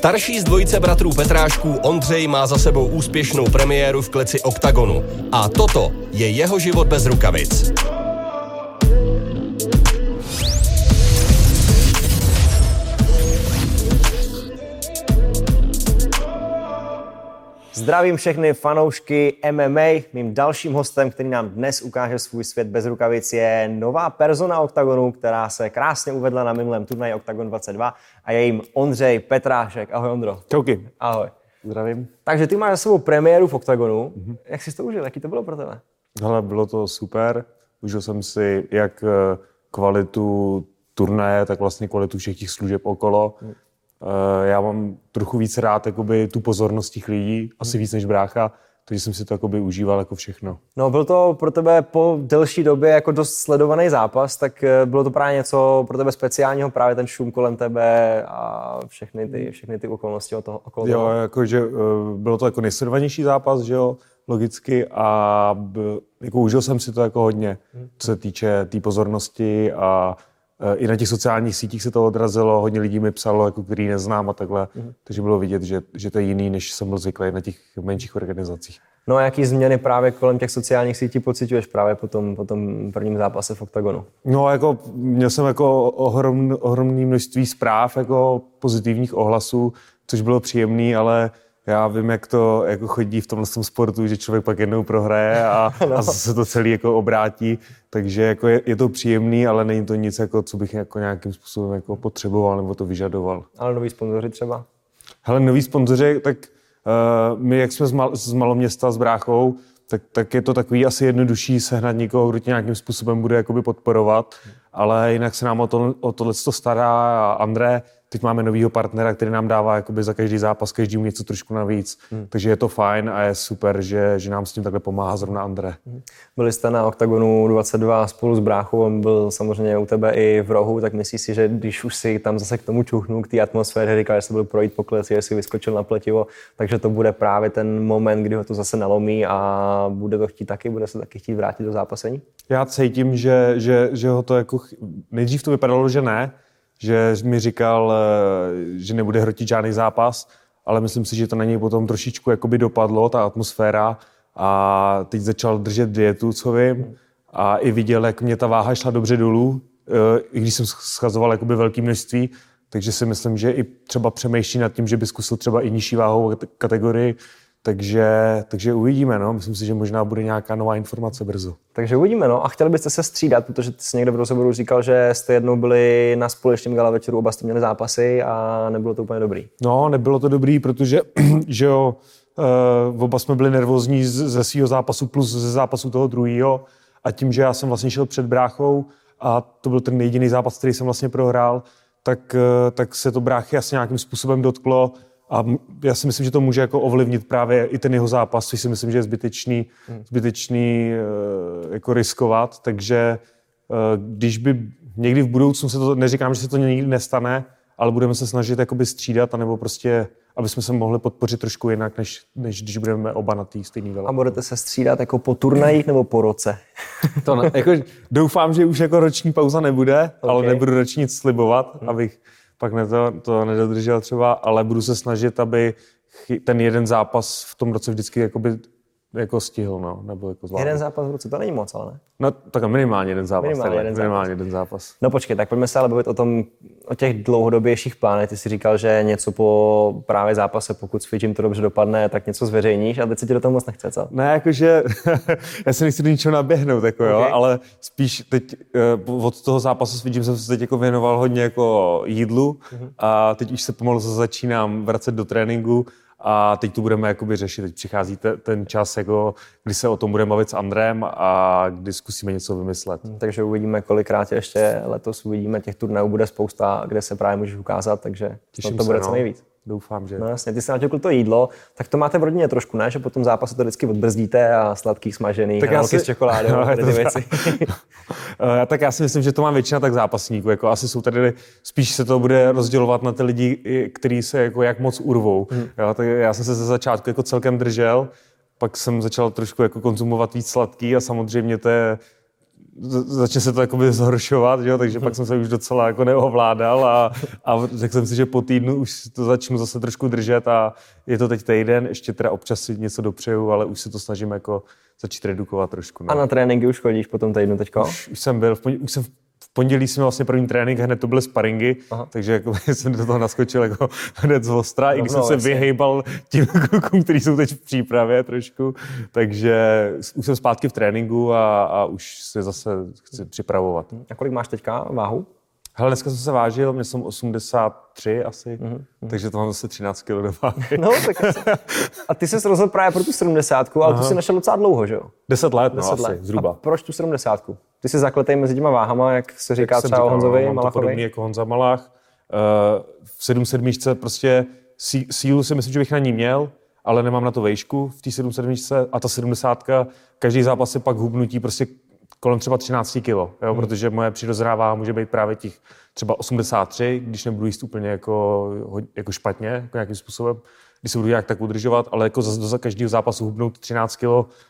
Starší z dvojice bratrů Petrášků Ondřej má za sebou úspěšnou premiéru v kleci OKTAGONu. A toto je jeho život bez rukavic. Zdravím všechny fanoušky MMA. Mým dalším hostem, který nám dnes ukáže svůj svět bez rukavic, je nová persona OKTAGONu, která se krásně uvedla na minulém turnaji OKTAGON 22 a je jim Ondřej Petrášek. Ahoj Ondro. Čauky. Ahoj. Zdravím. Takže ty máš za sebou premiéru v OKTAGONu. Mm-hmm. Jak jsi to užil? Jaký to bylo pro tebe? Hele, bylo to super. Užil jsem si jak eh, kvalitu turnaje, tak vlastně kvalitu všech těch služeb okolo. Mm. Já mám trochu víc rád jakoby, tu pozornost těch lidí, asi víc než brácha, takže jsem si to jakoby, užíval jako všechno. No, byl to pro tebe po delší době jako dost sledovaný zápas, tak eh, bylo to právě něco pro tebe speciálního, právě ten šum kolem tebe a všechny ty, všechny ty okolnosti o toho, okolo Jo, jakože bylo to jako nejsledovanější zápas, že jo, logicky a jako užil jsem si to jako hodně, co se týče té tý pozornosti a i na těch sociálních sítích se to odrazilo, hodně lidí mi psalo, jako který neznám a takhle, mm. takže bylo vidět, že, že to je jiný, než jsem byl zvyklý na těch menších organizacích. No a jaký změny právě kolem těch sociálních sítí pocituješ právě po tom, po tom prvním zápase v OKTAGONu? No jako měl jsem jako ohrom, ohromné množství zpráv, jako pozitivních ohlasů, což bylo příjemný, ale já vím, jak to jako chodí v tomhle sportu, že člověk pak jednou prohraje a, no. a se to celý jako obrátí. Takže jako je, je, to příjemný, ale není to nic, jako, co bych jako nějakým způsobem jako potřeboval nebo to vyžadoval. Ale noví sponzoři třeba? Hele, noví sponzoři, tak uh, my, jak jsme z, mal, z maloměsta s bráchou, tak, tak je to takový asi jednodušší sehnat někoho, kdo tě nějakým způsobem bude jakoby podporovat, ale jinak se nám o, to, o tohle stará André, Teď máme novýho partnera, který nám dává jakoby za každý zápas každému něco trošku navíc. Hmm. Takže je to fajn a je super, že, že nám s tím takhle pomáhá zrovna André. Hmm. Byli jste na OKTAGONu 22 spolu s bráchou, on byl samozřejmě u tebe i v rohu, tak myslíš si, že když už si tam zase k tomu čuchnu, k té atmosféře, říkal, že se byl projít po kleci, že si vyskočil na pletivo, takže to bude právě ten moment, kdy ho to zase nalomí a bude to chtít taky, bude se taky chtít vrátit do zápasení? Já cítím, že, že, že ho to jako... Nejdřív to vypadalo, že ne, že mi říkal, eh, že nebude hrotit žádný zápas, ale myslím si, že to na něj potom trošičku jakoby dopadlo, ta atmosféra. A teď začal držet dietu, co vím, a i viděl, jak mě ta váha šla dobře dolů, eh, i když jsem schazoval jakoby velké množství, takže si myslím, že i třeba přemýšlí nad tím, že by zkusil třeba i nižší váhovou kategorii, takže, takže uvidíme, no. Myslím si, že možná bude nějaká nová informace brzo. Takže uvidíme, no. A chtěli byste se střídat, protože jsi někde v rozhovoru říkal, že jste jednou byli na společném gala večeru, oba jste měli zápasy a nebylo to úplně dobrý. No, nebylo to dobrý, protože, že jo, uh, oba jsme byli nervózní ze svého zápasu plus ze zápasu toho druhého. A tím, že já jsem vlastně šel před bráchou a to byl ten jediný zápas, který jsem vlastně prohrál, tak, uh, tak se to bráchy asi nějakým způsobem dotklo a já si myslím, že to může jako ovlivnit právě i ten jeho zápas, což si myslím, že je zbytečný, hmm. zbytečný uh, jako riskovat. Takže uh, když by někdy v budoucnu se to, neříkám, že se to nikdy nestane, ale budeme se snažit jakoby střídat, anebo prostě, aby jsme se mohli podpořit trošku jinak, než, než když budeme oba na té stejné vele. A budete se střídat jako po turnajích nebo po roce? to ne, jako, doufám, že už jako roční pauza nebude, okay. ale nebudu roční nic slibovat, hmm. abych pak ne to, to nedodržel třeba, ale budu se snažit, aby ten jeden zápas v tom roce vždycky jakoby jako stihl, no, nebo jako zvládl. Jeden zápas v roce, to není moc, ale ne? No, tak minimálně jeden zápas. Minimálně, jeden, minimálně zápas. jeden zápas. No počkej, tak pojďme se ale bavit o tom, o těch dlouhodobějších plánech. Ty jsi říkal, že něco po právě zápase, pokud s Fidžim to dobře dopadne, tak něco zveřejníš a teď se ti do toho moc nechce, co? Ne, jakože já se nechci do ničeho naběhnout, jako okay. jo, ale spíš teď uh, od toho zápasu s Fidžim jsem se teď jako věnoval hodně jako jídlu mm-hmm. a teď už se pomalu začínám vracet do tréninku a teď tu budeme jakoby řešit. Teď přichází te, ten čas, jako, kdy se o tom budeme bavit s Andrem a kdy zkusíme něco vymyslet. Hmm, takže uvidíme, kolikrát ještě letos uvidíme. Těch turnajů bude spousta, kde se právě můžeš ukázat, takže Těším to bude se, co no. nejvíc. Doufám, že. No jasně, ty jsi natěkl to jídlo, tak to máte v rodině trošku, ne? Že po tom zápase to vždycky odbrzdíte a sladký, smažený, tak já si... s čokoládou no, a ty věci. Eh, tak já si myslím, že to má většina tak zápasníků. Jako asi jsou tady, spíš se to bude rozdělovat na ty lidi, kteří se jako jak moc urvou. Hmm. Jo, tak já jsem se ze začátku jako celkem držel, pak jsem začal trošku jako konzumovat víc sladký a samozřejmě to je začne se to jakoby zhoršovat, jo? takže pak jsem se už docela jako neovládal a, a řekl jsem si, že po týdnu už to začnu zase trošku držet a je to teď týden, ještě teda občas si něco dopřeju, ale už se to snažím jako začít redukovat trošku. No. A na tréninky už chodíš po tom týdnu teďka? Už, už jsem byl, v pondělí, už jsem v pondělí jsme vlastně první trénink, hned to byly sparingy, Aha. takže jako jsem do toho naskočil jako hned z ostra, i když jsem se vlastně. vyhejbal tím klukům, kteří jsou teď v přípravě trošku, takže už jsem zpátky v tréninku a, a už se zase chci připravovat. A kolik máš teďka váhu? Hele, dneska jsem se vážil, mě jsem 83 asi, mm-hmm. takže to mám zase 13 kg do váhy. No, tak. A ty jsi rozhodl právě pro tu 70, ale Aha. tu si našel docela dlouho, že jo? 10 let, 10 no, let. asi, zhruba. A proč tu 70? Ty jsi zakletej mezi těma váhama, jak se říká jak třeba o Honzovi, no, Malachovi? podobný jako Honza Malach. Uh, v 7 prostě sílu si myslím, že bych na ní měl, ale nemám na to vejšku v té 7 a ta 70 každý zápas je pak hubnutí prostě kolem třeba 13 kg, jo, hmm. protože moje přirozená váha může být právě těch třeba 83, když nebudu jíst úplně jako, jako špatně, jako nějakým způsobem, když se budu nějak tak udržovat, ale jako za, za každého zápasu hubnout 13 kg,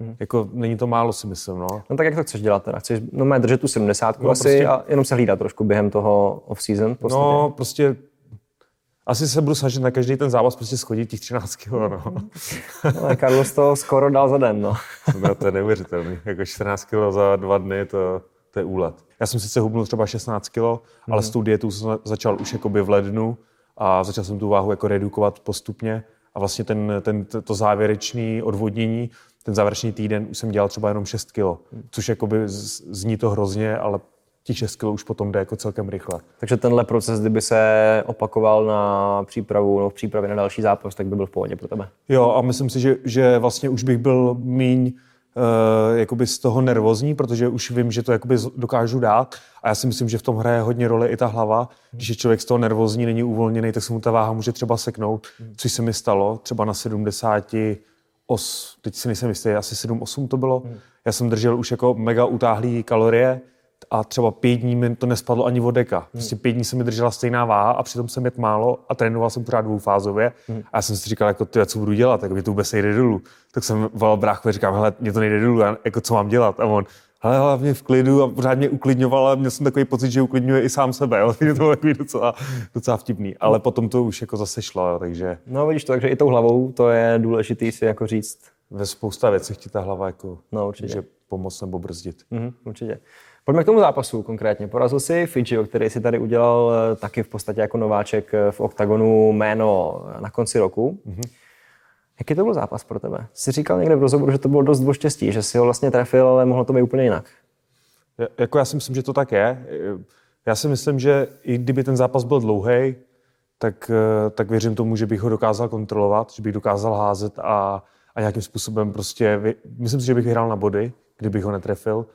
hmm. jako není to málo, si myslím. No. no tak jak to chceš dělat teda? Chceš no, držet tu 70 no, asi prostě, a jenom se hlídat trošku během toho off-season? No, prostě asi se budu snažit na každý ten zápas prostě schodit těch 13 kg, no. no Carlos to skoro dal za den, no. no to je neuvěřitelný. Jako 14 kg za dva dny, to, to je úlet. Já jsem sice hubnul třeba 16 kg, mm-hmm. ale s tou dietou jsem začal už jakoby v lednu a začal jsem tu váhu jako redukovat postupně a vlastně ten, ten, to závěrečné odvodnění, ten závěrečný týden už jsem dělal třeba jenom 6 kg, což jakoby zní to hrozně, ale těch 6 kg už potom jde jako celkem rychle. Takže tenhle proces, kdyby se opakoval na přípravu, no v přípravě na další zápas, tak by byl v pohodě pro tebe. Jo, a myslím si, že, že vlastně už bych byl míň uh, jakoby z toho nervózní, protože už vím, že to jakoby dokážu dát. A já si myslím, že v tom hraje hodně roli i ta hlava. Když je člověk z toho nervózní, není uvolněný, tak se mu ta váha může třeba seknout, což se mi stalo třeba na 70 os, teď si nejsem jistý, asi 7-8 to bylo. Já jsem držel už jako mega utáhlý kalorie, a třeba pět dní mi to nespadlo ani vodeka. Hmm. Prostě pět dní se mi držela stejná váha a přitom jsem jet málo a trénoval jsem pořád dvoufázově. Hmm. A já jsem si říkal, jako, ty, co budu dělat, jako, mě to vůbec nejde dolů. Tak jsem volal bráchu a říkám, hele, mě to nejde dolů, jako, co mám dělat? A on, hele, hlavně v klidu a pořád mě uklidňoval a měl jsem takový pocit, že uklidňuje i sám sebe. Jo. to bylo takový docela, docela vtipný. Ale potom to už jako zase šlo, jo, takže... No vidíš to, takže i tou hlavou to je důležité si jako říct. Ve spousta věcí ti ta hlava jako no, určitě. může pomoct nebo brzdit. Mm, určitě. Pojďme k tomu zápasu konkrétně. Porazil si Fidži, který si tady udělal eh, taky v podstatě jako nováček eh, v OKTAGONu jméno na konci roku. Mm-hmm. Jaký to byl zápas pro tebe? Jsi říkal někde v rozhovoru, že to bylo dost štěstí, že si ho vlastně trefil, ale mohlo to být úplně jinak. Já, jako já si myslím, že to tak je. Já si myslím, že i kdyby ten zápas byl dlouhý, tak, eh, tak věřím tomu, že bych ho dokázal kontrolovat, že bych dokázal házet a, a nějakým způsobem prostě, myslím si, že bych vyhrál na body, kdybych ho netrefil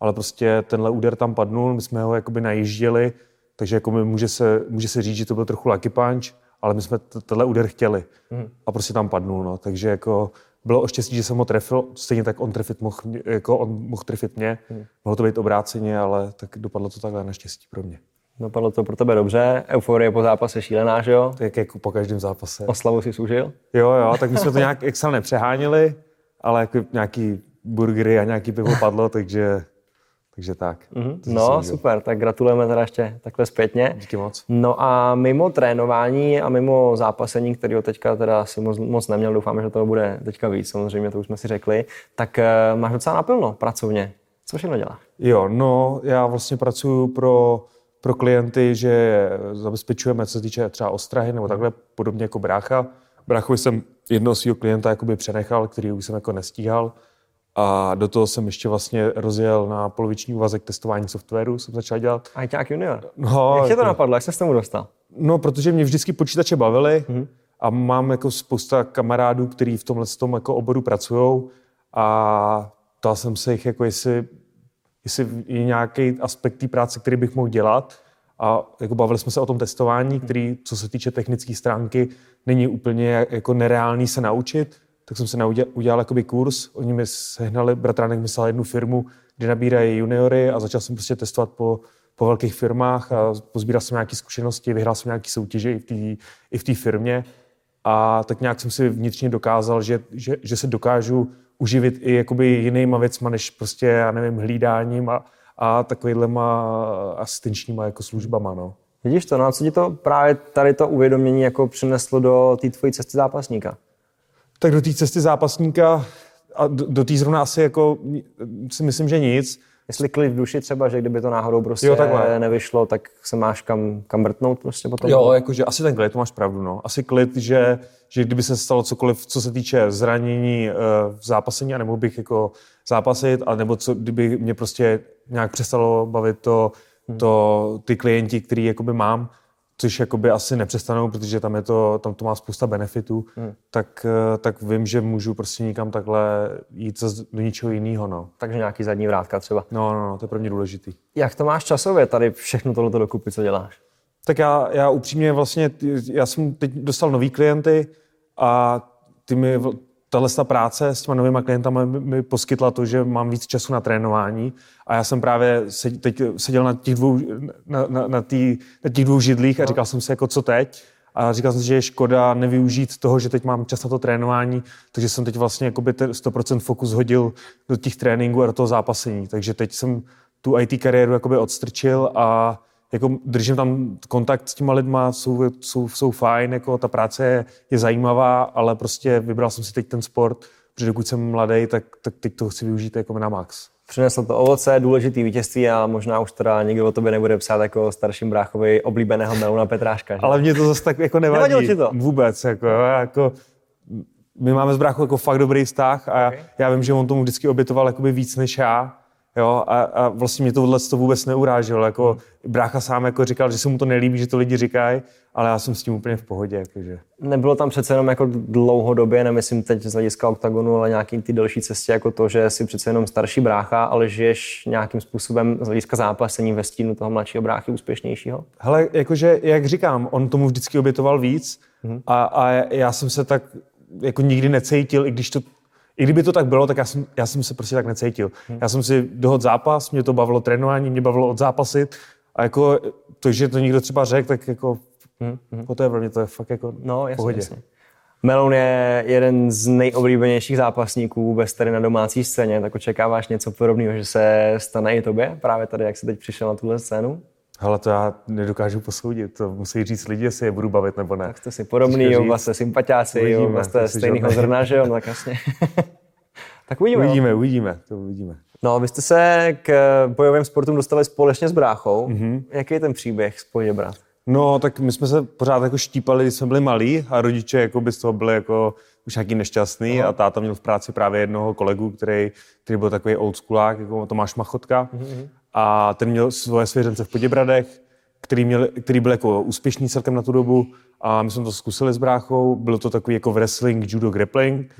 ale prostě tenhle úder tam padnul, my jsme ho jakoby najížděli, takže jako může, se, může se říct, že to byl trochu lucky punch, ale my jsme tenhle úder chtěli mm. a prostě tam padnul, no. takže jako bylo o štěstí, že jsem ho trefil, stejně tak on trefit mohl, jako on mohl trefit mě, mm. mohlo to být obráceně, ale tak dopadlo to takhle naštěstí pro mě. Dopadlo to pro tebe dobře, euforie po zápase šílená, že jo? Tak jako po každém zápase. Oslavu si služil? Jo, jo, tak my jsme to nějak excel nepřeháněli, ale jako nějaký burgery a nějaký pivo padlo, takže takže tak. Mm-hmm. No, super, tak gratulujeme teda ještě takhle zpětně. Díky moc. No a mimo trénování a mimo zápasení, kterého teďka teda si moc, moc neměl, doufáme, že toho bude teďka víc, samozřejmě to už jsme si řekli, tak uh, máš docela naplno pracovně. Co všechno děláš? Jo, no, já vlastně pracuji pro, pro klienty, že zabezpečujeme, co se týče třeba ostrahy nebo takhle, podobně jako brácha. Bráchovi jsem jednoho svého klienta jakoby přenechal, který už jsem jako nestíhal a do toho jsem ještě vlastně rozjel na poloviční úvazek testování softwaru, jsem začal dělat. Ajťák junior. No, jak tě to jako- napadlo, jak se s tomu dostal? No, protože mě vždycky počítače bavily mm-hmm. a mám jako spousta kamarádů, kteří v tomhle tom jako oboru pracují a ptal jsem se jich, jako jestli, jestli je nějaký aspekt té práce, který bych mohl dělat. A jako bavili jsme se o tom testování, který, co se týče technické stránky, není úplně jako nereálný se naučit tak jsem se udělal jakoby kurz. Oni mi sehnali, bratránek myslel jednu firmu, kde nabírají juniory a začal jsem prostě testovat po, po velkých firmách a pozbíral jsem nějaké zkušenosti, vyhrál jsem nějaké soutěže i v té i v té firmě a tak nějak jsem si vnitřně dokázal, že, že, že se dokážu uživit i jakoby jinýma věcma, než prostě, já nevím, hlídáním a, a takovýhlema asistenčníma jako službama. No. Vidíš to, no a co ti to právě tady to uvědomění jako přineslo do té tvojí cesty zápasníka? Tak do té cesty zápasníka a do, do té zrovna asi jako si myslím, že nic. Jestli klid v duši třeba, že kdyby to náhodou prostě jo, takhle. nevyšlo, tak se máš kam, kam brtnout prostě potom? Jo, jakože asi ten klid, to máš pravdu, no. Asi klid, že, že kdyby se stalo cokoliv, co se týče zranění uh, v zápasení, anebo bych jako zápasit, anebo co, kdyby mě prostě nějak přestalo bavit to, hmm. to ty klienti, který jakoby mám, což jakoby asi nepřestanou, protože tam, je to, tam to má spousta benefitů, hmm. tak, eh, tak vím, že můžu prostě někam takhle jít do ničeho jiného. No. Takže nějaký zadní vrátka třeba. No, no, no, to je pro mě důležitý. Jak to máš časově tady všechno tohleto dokupy, co děláš? Tak já, já upřímně vlastně, já jsem teď dostal nový klienty a ty mi tahle práce s těma novými klientama mi poskytla to, že mám víc času na trénování a já jsem právě se, teď seděl na těch dvou, na, na, na, tý, na těch dvou židlích a říkal jsem si, jako co teď. A říkal jsem si, že je škoda nevyužít toho, že teď mám čas na to trénování, takže jsem teď vlastně jakoby 100% fokus hodil do těch tréninků a do toho zápasení. Takže teď jsem tu IT kariéru jakoby odstrčil a jako držím tam kontakt s těma lidma, jsou, jsou, jsou fajn, jako ta práce je, je zajímavá, ale prostě vybral jsem si teď ten sport, protože dokud jsem mladý, tak, tak teď to chci využít jako na max. Přinesl to ovoce, důležitý vítězství a možná už teda nikdo o tobě nebude psát jako starším bráchovi oblíbeného Meluna Petráška. Že? Ale mě to zase tak jako nevadí. Nevadilo ti to? Vůbec. Jako, jako, my máme s bráchou jako fakt dobrý vztah a okay. já vím, že on tomu vždycky obětoval jakoby víc než já Jo, a, a vlastně mě tohle to vůbec neuráželo. Jako, hmm. Brácha sám jako říkal, že se mu to nelíbí, že to lidi říkají, ale já jsem s tím úplně v pohodě. Jakože. Nebylo tam přece jenom jako dlouhodobě, nemyslím teď z hlediska oktagonu, ale nějaký ty delší cestě, jako to, že jsi přece jenom starší brácha, ale žiješ nějakým způsobem z hlediska zápasení ve stínu toho mladšího bráchy úspěšnějšího? Hele, jakože, jak říkám, on tomu vždycky obětoval víc hmm. a, a já jsem se tak jako nikdy necítil, i když to i kdyby to tak bylo, tak já jsem, já jsem se prostě tak necítil. Hmm. Já jsem si dohod zápas, mě to bavilo trénování, mě bavilo odzápasit a jako to, že to někdo třeba řekl, tak jako hmm. hmm. whatever, mě to je fakt jako no, jasně, pohodě. Jasně. Melon je jeden z nejoblíbenějších zápasníků vůbec tady na domácí scéně, tak očekáváš něco podobného, že se stane i tobě, právě tady, jak jsi teď přišel na tuhle scénu? Ale to já nedokážu posoudit, to musí říct lidi, jestli je budu bavit nebo ne. Tak jste si podobný, oba jste sympatiáci, oba jste stejného zrna, že jo, no tak jasně. tak uvidíme. Uvidíme, no. uvidíme, to uvidíme. No, vy jste se k bojovým sportům dostali společně s bráchou. Mm-hmm. Jaký je ten příběh spojně brat? No, tak my jsme se pořád jako štípali, když jsme byli malí a rodiče jako by z toho byli jako už nějaký nešťastný Aha. a táta měl v práci právě jednoho kolegu, který, který byl takový old schoolák, jako Tomáš Machotka. Mm-hmm a ten měl svoje svěřence v Poděbradech, který, měl, který byl jako úspěšný celkem na tu dobu a my jsme to zkusili s bráchou, bylo to takový jako wrestling, judo, grappling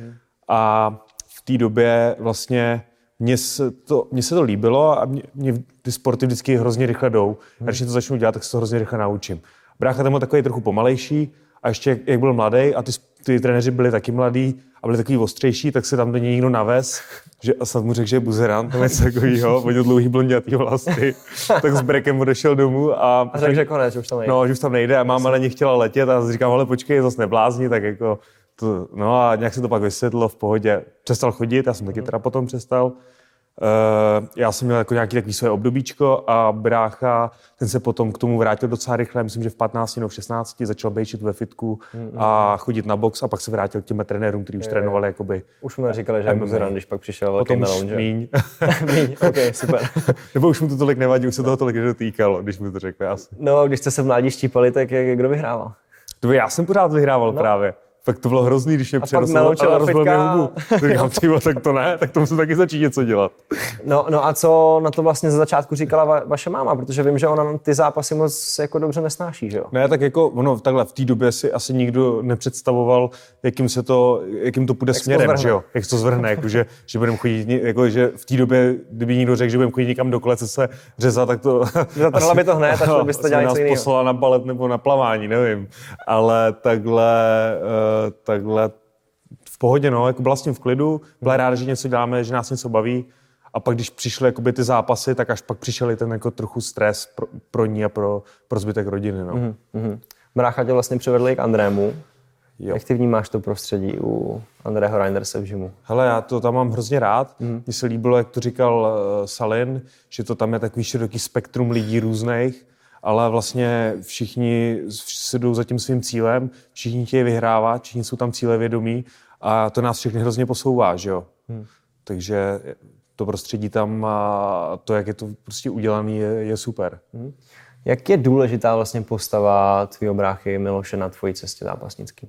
a v té době vlastně mně se, to, mně se to líbilo a mě, mě ty sporty vždycky hrozně rychle jdou. A když to začnu dělat, tak se to hrozně rychle naučím. Brácha tam byl takový trochu pomalejší a ještě jak byl mladý a ty, ty trenéři byli taky mladí a byli takový ostřejší, tak se tam do něj někdo navez že a snad mu řekl, že je buzerant, to něco takového, on měl dlouhý blondětý vlasy, tak s brekem odešel domů a... A řekl, že konec, už tam nejde. No, že už tam nejde a máma na ně chtěla letět a říkám, ale počkej, zase neblázni, tak jako... To, no a nějak se to pak vysvětlo v pohodě. Přestal chodit, já jsem taky teda potom přestal. Uh, já jsem měl jako nějaký takový své obdobíčko a brácha, ten se potom k tomu vrátil docela rychle, myslím, že v 15 nebo v 16 začal bejčit ve fitku a chodit na box a pak se vrátil k těm trenérům, kteří už je, trénovali jakoby. Už mu říkali, že je když pak přišel velký potom melon, že? míň. míň. okay, super. nebo už mu to tolik nevadí, už se toho tolik nedotýkalo, když mu to řekl, asi. No, když jste se v mládí štípali, tak jak, kdo vyhrával? To by já jsem pořád vyhrával no. právě. Tak to bylo hrozný, když mě přerostl a rozbil mě hubu. Říkám, tak to ne, tak to musím taky začít něco dělat. No, no a co na to vlastně za začátku říkala va- vaše máma, protože vím, že ona ty zápasy moc jako dobře nesnáší, že jo? Ne, tak jako ono takhle v té době si asi nikdo nepředstavoval, jakým se to, jakým to půjde jak směrem, to že jo? Jak to zvrhne, jako, že, že budeme chodit, jako, že v té době, kdyby někdo řekl, že budeme chodit někam do kolece se řezat, tak to... Zatrhla by to hned, tak byste dělali něco jiného. poslala na balet nebo na plavání, nevím. Ale takhle, uh, takhle v pohodě, no, jako byla s tím v klidu, byla ráda, že něco děláme, že nás něco baví. A pak, když přišly jakoby, ty zápasy, tak až pak přišel i ten jako trochu stres pro, pro ní a pro, pro zbytek rodiny. No. Mm-hmm. Brácha tě vlastně přivedli k Andrému. Jo. Jak ty vnímáš to prostředí u Andreho Reinderse v žimu? Hele, já to tam mám hrozně rád. Mm. Mně se líbilo, jak to říkal uh, Salin, že to tam je takový široký spektrum lidí různých, ale vlastně všichni se jdou za tím svým cílem, všichni chtějí vyhrávat, všichni jsou tam cíle vědomí a to nás všechny hrozně posouvá, že jo. Mm. Takže to prostředí tam a to, jak je to prostě udělané, je, je super. Mm. Jak je důležitá vlastně postava tvýho bráchy Miloše na tvojí cestě zápasnický?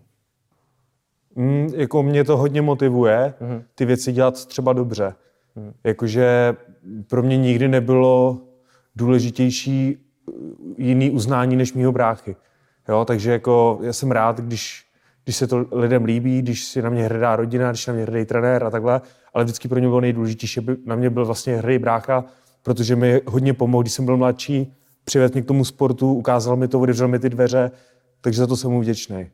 Mm, jako mě to hodně motivuje mm. ty věci dělat třeba dobře. Mm. Jakože pro mě nikdy nebylo důležitější jiný uznání než mýho bráchy. Jo, takže jako já jsem rád, když, když se to lidem líbí, když si na mě hrdá rodina, když na mě hrdý trenér a takhle, ale vždycky pro ně bylo nejdůležitější, aby na mě byl vlastně hrdý brácha, protože mi hodně pomohl, když jsem byl mladší, přivedl mě k tomu sportu, ukázal mi to, otevřel mi ty dveře, takže za to jsem mu vděčný.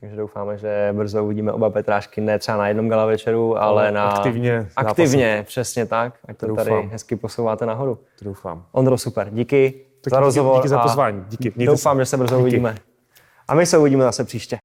Takže doufáme, že brzo uvidíme oba Petrášky ne třeba na jednom gala večeru, ale na... Aktivně. Aktivně, zápasy. přesně tak. Ať to, to tady hezky posouváte nahoru. To doufám. Ondro, super. Díky tak za rozhovor. Díky za pozvání. Díky. Mějte doufám, se. že se brzo díky. uvidíme. A my se uvidíme zase příště.